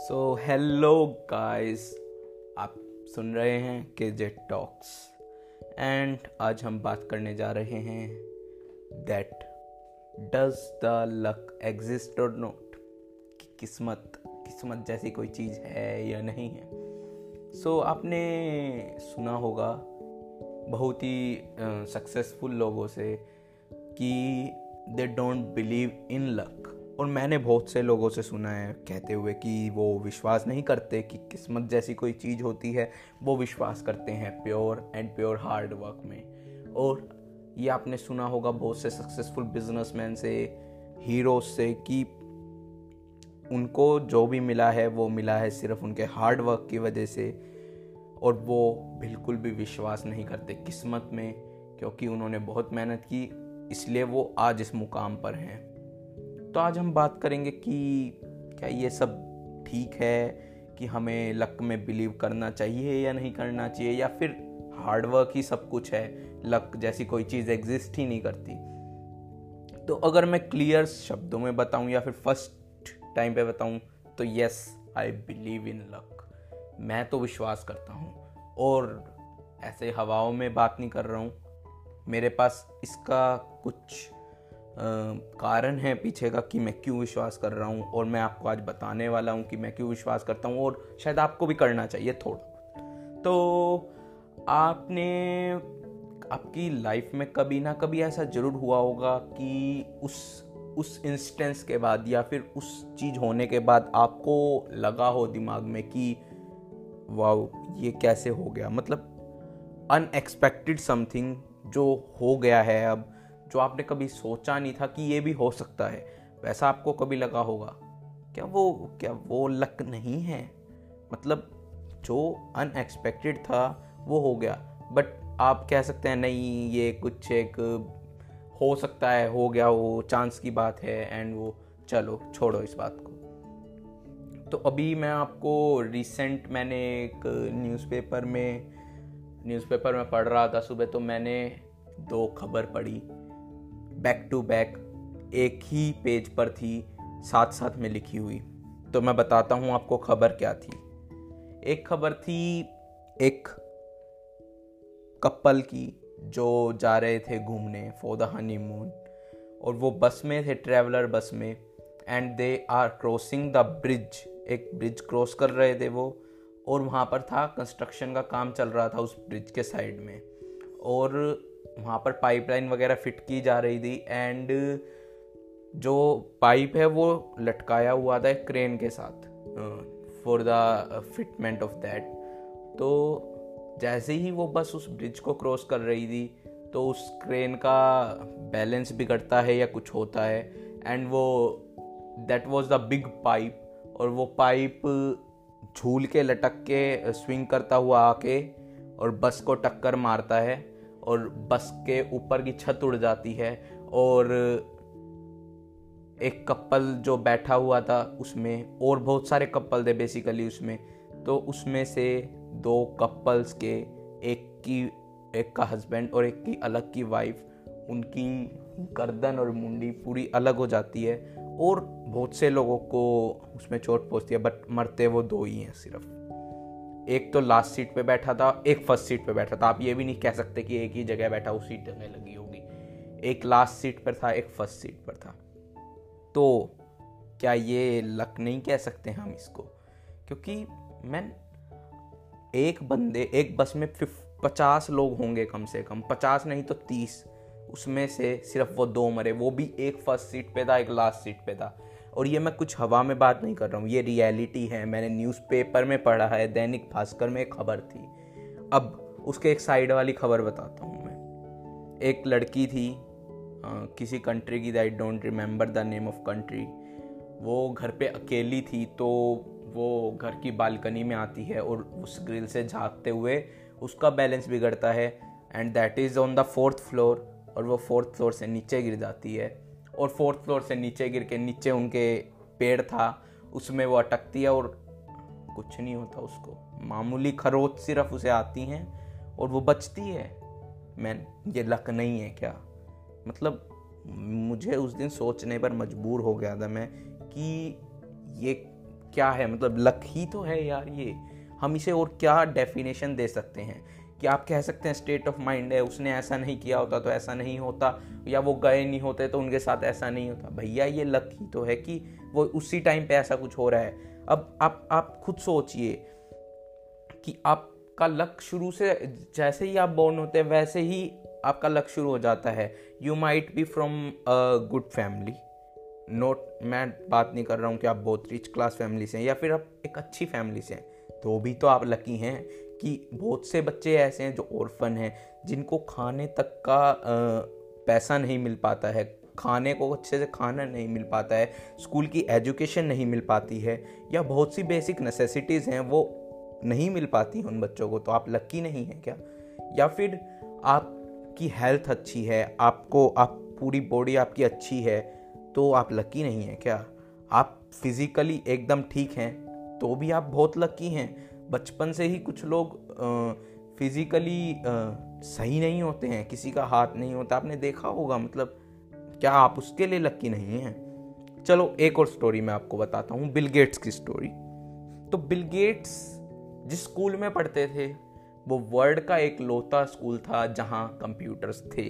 So hello guys आप सुन रहे हैं के जे टॉक्स एंड आज हम बात करने जा रहे हैं that does the luck exist or not कि किस्मत किस्मत जैसी कोई चीज़ है या नहीं है? सो so, आपने सुना होगा बहुत ही सक्सेसफुल लोगों से कि they don't believe in luck और मैंने बहुत से लोगों से सुना है कहते हुए कि वो विश्वास नहीं करते कि किस्मत जैसी कोई चीज़ होती है, वो विश्वास करते हैं pure and pure hard work में। और ये आपने सुना होगा बहुत से सक्सेसफुल बिजनेसमैन से, हीरोज से कि उनको जो भी मिला है, वो मिला है सिर्फ़ उनके हार्ड वर्क की वजह से। और वो बिल्कुल भी विश्वास नहीं करते किस्मत में, क्योंकि उन्होंने बहुत मेहनत की, इसलिए वो आज इस मुकाम पर हैं। तो आज हम बात करेंगे कि क्या ये सब ठीक है? कि हमें लक में बिलीव करना चाहिए या नहीं करना चाहिए? या फिर हार्डवर्क ही सब कुछ है? लक जैसी कोई चीज़ एग्जिस्ट ही नहीं करती। तो अगर मैं क्लियर शब्दों में बताऊँ या फिर फ़र्स्ट टाइम पे बताऊँ तो yes I believe in luck मैं तो विश्वास करता हूँ। और ऐसे हवाओं में बात नहीं कर रहा हूँ। मेरे पास इसका कुछ कारण है पीछे का कि मैं क्यों विश्वास कर रहा हूँ और मैं आपको आज बताने वाला हूँ कि मैं क्यों विश्वास करता हूँ और शायद आपको भी करना चाहिए थोड़ा। तो आपने, आपकी लाइफ में कभी ना कभी ऐसा ज़रूर हुआ होगा कि उस उस इंस्टेंस के बाद या फिर उस चीज़ होने के बाद आपको लगा हो दिमाग में कि वाह ये कैसे हो गया? मतलब अनएक्सपेक्टेड समथिंग जो हो गया है अब। जो आपने कभी सोचा नहीं था कि ये भी हो सकता है। वैसा आपको कभी लगा होगा? क्या वो क्या वो लक नहीं है? मतलब जो अनएक्सपेक्टेड था, वो हो गया। बट आप कह सकते हैं, नहीं, ये कुछ एक हो सकता है, हो गया, वो चांस की बात है एंड वो चलो, छोड़ो इस बात को। तो अभी मैं आपको रिसेंट मैंने एक न्यूज़पेपर में न्यूज़पेपर में पढ़ रहा था सुबह तो मैंने दो खबर पढ़ी। बैक टू बैक एक ही पेज पर थी, साथ साथ में लिखी हुई। तो मैं बताता हूँ आपको खबर क्या थी। एक खबर थी एक कपल की जो जा रहे थे घूमने फॉर द हनीमून और वो बस में थे ट्रैवलर बस में। And they are crossing the bridge एक ब्रिज क्रॉस कर रहे थे वो। और वहाँ पर था कंस्ट्रक्शन का काम चल रहा था उस ब्रिज के साइड में। और वहाँ पर पाइपलाइन वगैरह फिट की जा रही थी एंड जो पाइप है वो लटकाया हुआ था क्रेन के साथ for the fitment of that तो जैसे ही वो बस उस ब्रिज को क्रॉस कर रही थी तो उस क्रेन का बैलेंस बिगड़ता है या कुछ होता है एंड वो that was the big pipe और वो पाइप झूल के लटक के स्विंग करता हुआ आके, और बस को टक्कर मारता है और बस के ऊपर की छत उड़ जाती है और एक कपल जो बैठा हुआ था उसमें, और बहुत सारे कपल थे बेसिकली उसमें। तो उसमें से दो कपल्स के, एक की, एक का हस्बैंड और एक की अलग की वाइफ उनकी गर्दन और मुंडी पूरी अलग हो जाती है। और बहुत से लोगों को उसमें चोट पहुँचती है बट मरते वो दो ही हैं सिर्फ़। एक तो लास्ट सीट पे बैठा था, एक फ़र्स्ट सीट पे बैठा था। आप ये भी नहीं कह सकते कि एक ही जगह बैठा, उसी जगह लगी होगी। एक लास्ट सीट पर था, एक फ़र्स्ट सीट पर था। तो क्या ये लक नहीं कह सकते हम इसको? क्योंकि मैं, एक बंदे, एक बस में फिफ, पचास लोग होंगे कम से कम। पचास नहीं तो तीस। उसमें से सिर्फ़ वो दो मरे। वो भी एक फ़र्स्ट सीट पे था, एक लास्ट सीट पे था। और ये मैं कुछ हवा में बात नहीं कर रहा हूँ। ये रियलिटी है मैंने न्यूज़पेपर में पढ़ा है दैनिक भास्कर में एक खबर थी। अब उसके एक साइड वाली खबर बताता हूँ मैं। एक लड़की थी आ, किसी कंट्री की I don't remember the name of country वो घर पे अकेली थी तो वो घर की बालकनी में आती है और उस ग्रिल से झाँकते हुए उसका बैलेंस बिगड़ता है। And that is on the fourth floor और वो फोर्थ फ्लोर से नीचे गिर जाती है। और फोर्थ फ्लोर से नीचे गिर के नीचे उनके पेड़ था, उसमें वो अटकती है और कुछ नहीं होता उसको। मामूली खरोच सिर्फ़ उसे आती हैं और वो बचती है। मैन ये लक नहीं है क्या? मतलब मुझे उस दिन सोचने पर मजबूर हो गया था मैं कि ये क्या है? मतलब लक ही तो है यार ये। हम इसे और क्या डेफिनेशन दे सकते हैं? कि आप कह सकते हैं स्टेट ऑफ़ माइंड है, उसने ऐसा नहीं किया होता तो ऐसा नहीं होता, या वो गए नहीं होते तो उनके साथ ऐसा नहीं होता। भैया, ये लक ही तो है कि वो उसी टाइम पे ऐसा कुछ हो रहा है। अब आप आप खुद सोचिए कि आपका लक शुरू से जैसे ही आप बोर्न होते हैं, वैसे ही आपका लक शुरू हो जाता है। You might be from a good family not मैं बात नहीं कर रहा हूँ कि आप बहुत रिच क्लास फैमिली से हैं या फिर आप एक अच्छी फैमिली से हैं तो भी तो आप लकी हैं कि बहुत से बच्चे ऐसे हैं जो ऑर्फन हैं, जिनको खाने तक का पैसा नहीं मिल पाता है। खाने को अच्छे से खाना नहीं मिल पाता है, स्कूल की एजुकेशन नहीं मिल पाती है, या बहुत सी बेसिक नेसेसिटीज़ हैं, वो नहीं मिल पाती उन बच्चों को तो आप लक्की नहीं हैं क्या? या फिर आपकी हेल्थ अच्छी है, आपको, आप पूरी बॉडी आपकी अच्छी है तो आप लकी नहीं हैं क्या? आप फिज़िकली एकदम ठीक हैं तो भी आप बहुत लकी हैं। बचपन से ही कुछ लोग फिज़िकली सही नहीं होते हैं, किसी का हाथ नहीं होता। आपने देखा होगा मतलब क्या आप उसके लिए लक्की नहीं हैं? चलो, एक और स्टोरी मैं आपको बताता हूँ बिल गेट्स की स्टोरी तो बिल गेट्स जिस स्कूल में पढ़ते थे, वो वर्ल्ड का एक लोता स्कूल था जहाँ कंप्यूटर्स थे।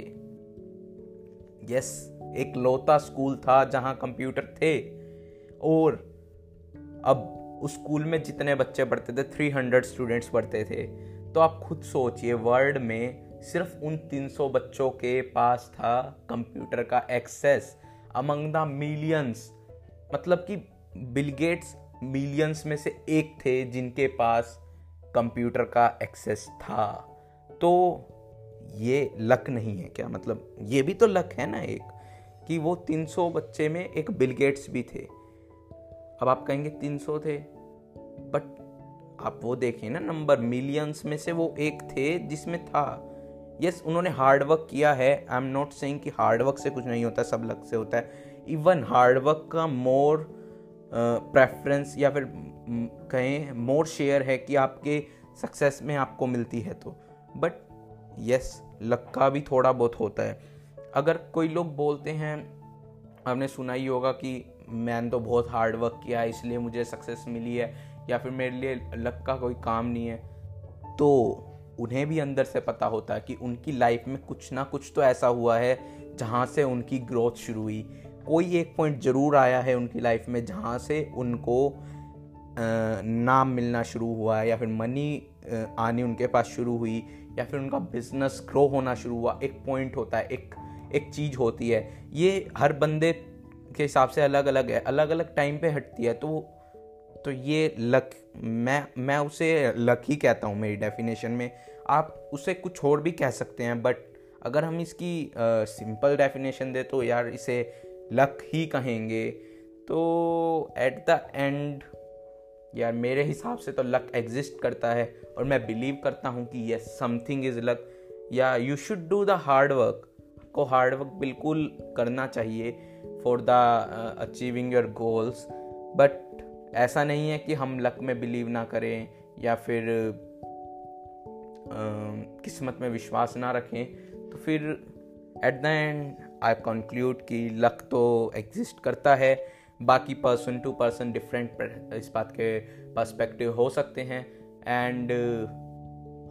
यस एक लोता स्कूल था जहाँ कंप्यूटर थे। और अब उस स्कूल में जितने बच्चे पढ़ते थे 300 स्टूडेंट्स पढ़ते थे। तो आप खुद सोचिए, वर्ल्ड में सिर्फ़ उन 300 बच्चों के पास था कंप्यूटर का एक्सेस अमंग द मिलियंस मतलब कि बिल गेट्स मिलियंस में से एक थे जिनके पास कंप्यूटर का एक्सेस था। तो ये लक नहीं है क्या? मतलब ये भी तो लक है ना एक, कि वो 300 बच्चे में एक बिल गेट्स भी थे। अब आप कहेंगे 300 थे। बट आप वो देखिए ना नंबर मिलियंस में से वो एक थे जिसमें था। यस yes, उन्होंने हार्ड वर्क किया है। आई एम नॉट सेइंग कि हार्ड वर्क से कुछ नहीं होता सब लक से होता है। इवन हार्ड वर्क का मोर प्रेफरेंस या फिर कहें मोर शेयर है कि आपके सक्सेस में आपको मिलती है तो। बट यस लक का भी थोड़ा बहुत होता है। अगर कोई लोग बोलते हैं आपने सुना ही होगा कि मैंने तो बहुत हार्ड वर्क किया है, इसलिए मुझे सक्सेस मिली है, या फिर मेरे लिए लक का कोई काम नहीं है। तो उन्हें भी अंदर से पता होता है कि उनकी लाइफ में कुछ ना कुछ तो ऐसा हुआ है, जहाँ से उनकी ग्रोथ शुरू हुई। कोई एक पॉइंट ज़रूर आया है उनकी लाइफ में, जहाँ से उनको नाम मिलना शुरू हुआ या फिर मनी आनी उनके पास शुरू हुई, या फिर उनका बिज़नेस ग्रो होना शुरू हुआ। एक पॉइंट होता है, एक एक चीज़ होती है। ये हर बंदे के हिसाब से अलग अलग है, अलग अलग टाइम पे हटती है तो तो ये लक मैं मैं उसे लक ही कहता हूँ मेरी डेफिनेशन में। आप उसे कुछ और भी कह सकते हैं बट अगर हम इसकी सिंपल डेफिनेशन दे तो यार इसे लक ही कहेंगे। तो एट द एंड यार मेरे हिसाब से तो लक एग्जिस्ट करता है, और मैं बिलीव करता हूँ कि यस समथिंग इज़ लक या you should do the hard work को हार्ड वर्क बिल्कुल करना चाहिए। For the achieving your goals but ऐसा नहीं है कि हम लक में बिलीव ना करें या फिर uh, किस्मत में विश्वास ना रखें तो फिर at the end I conclude कि लक तो एग्जिस्ट करता है। बाकी पर्सन टू पर्सन डिफरेंट इस बात के पर्सपेक्टिव हो सकते हैं। एंड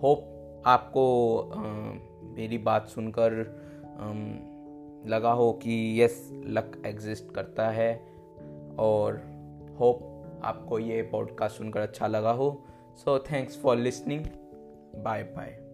होप uh, आपको uh, मेरी बात सुनकर um, लगा हो कि यस लक एग्जिस्ट करता है और होप आपको ये पॉडकास्ट सुनकर अच्छा लगा हो। So thanks for listening bye bye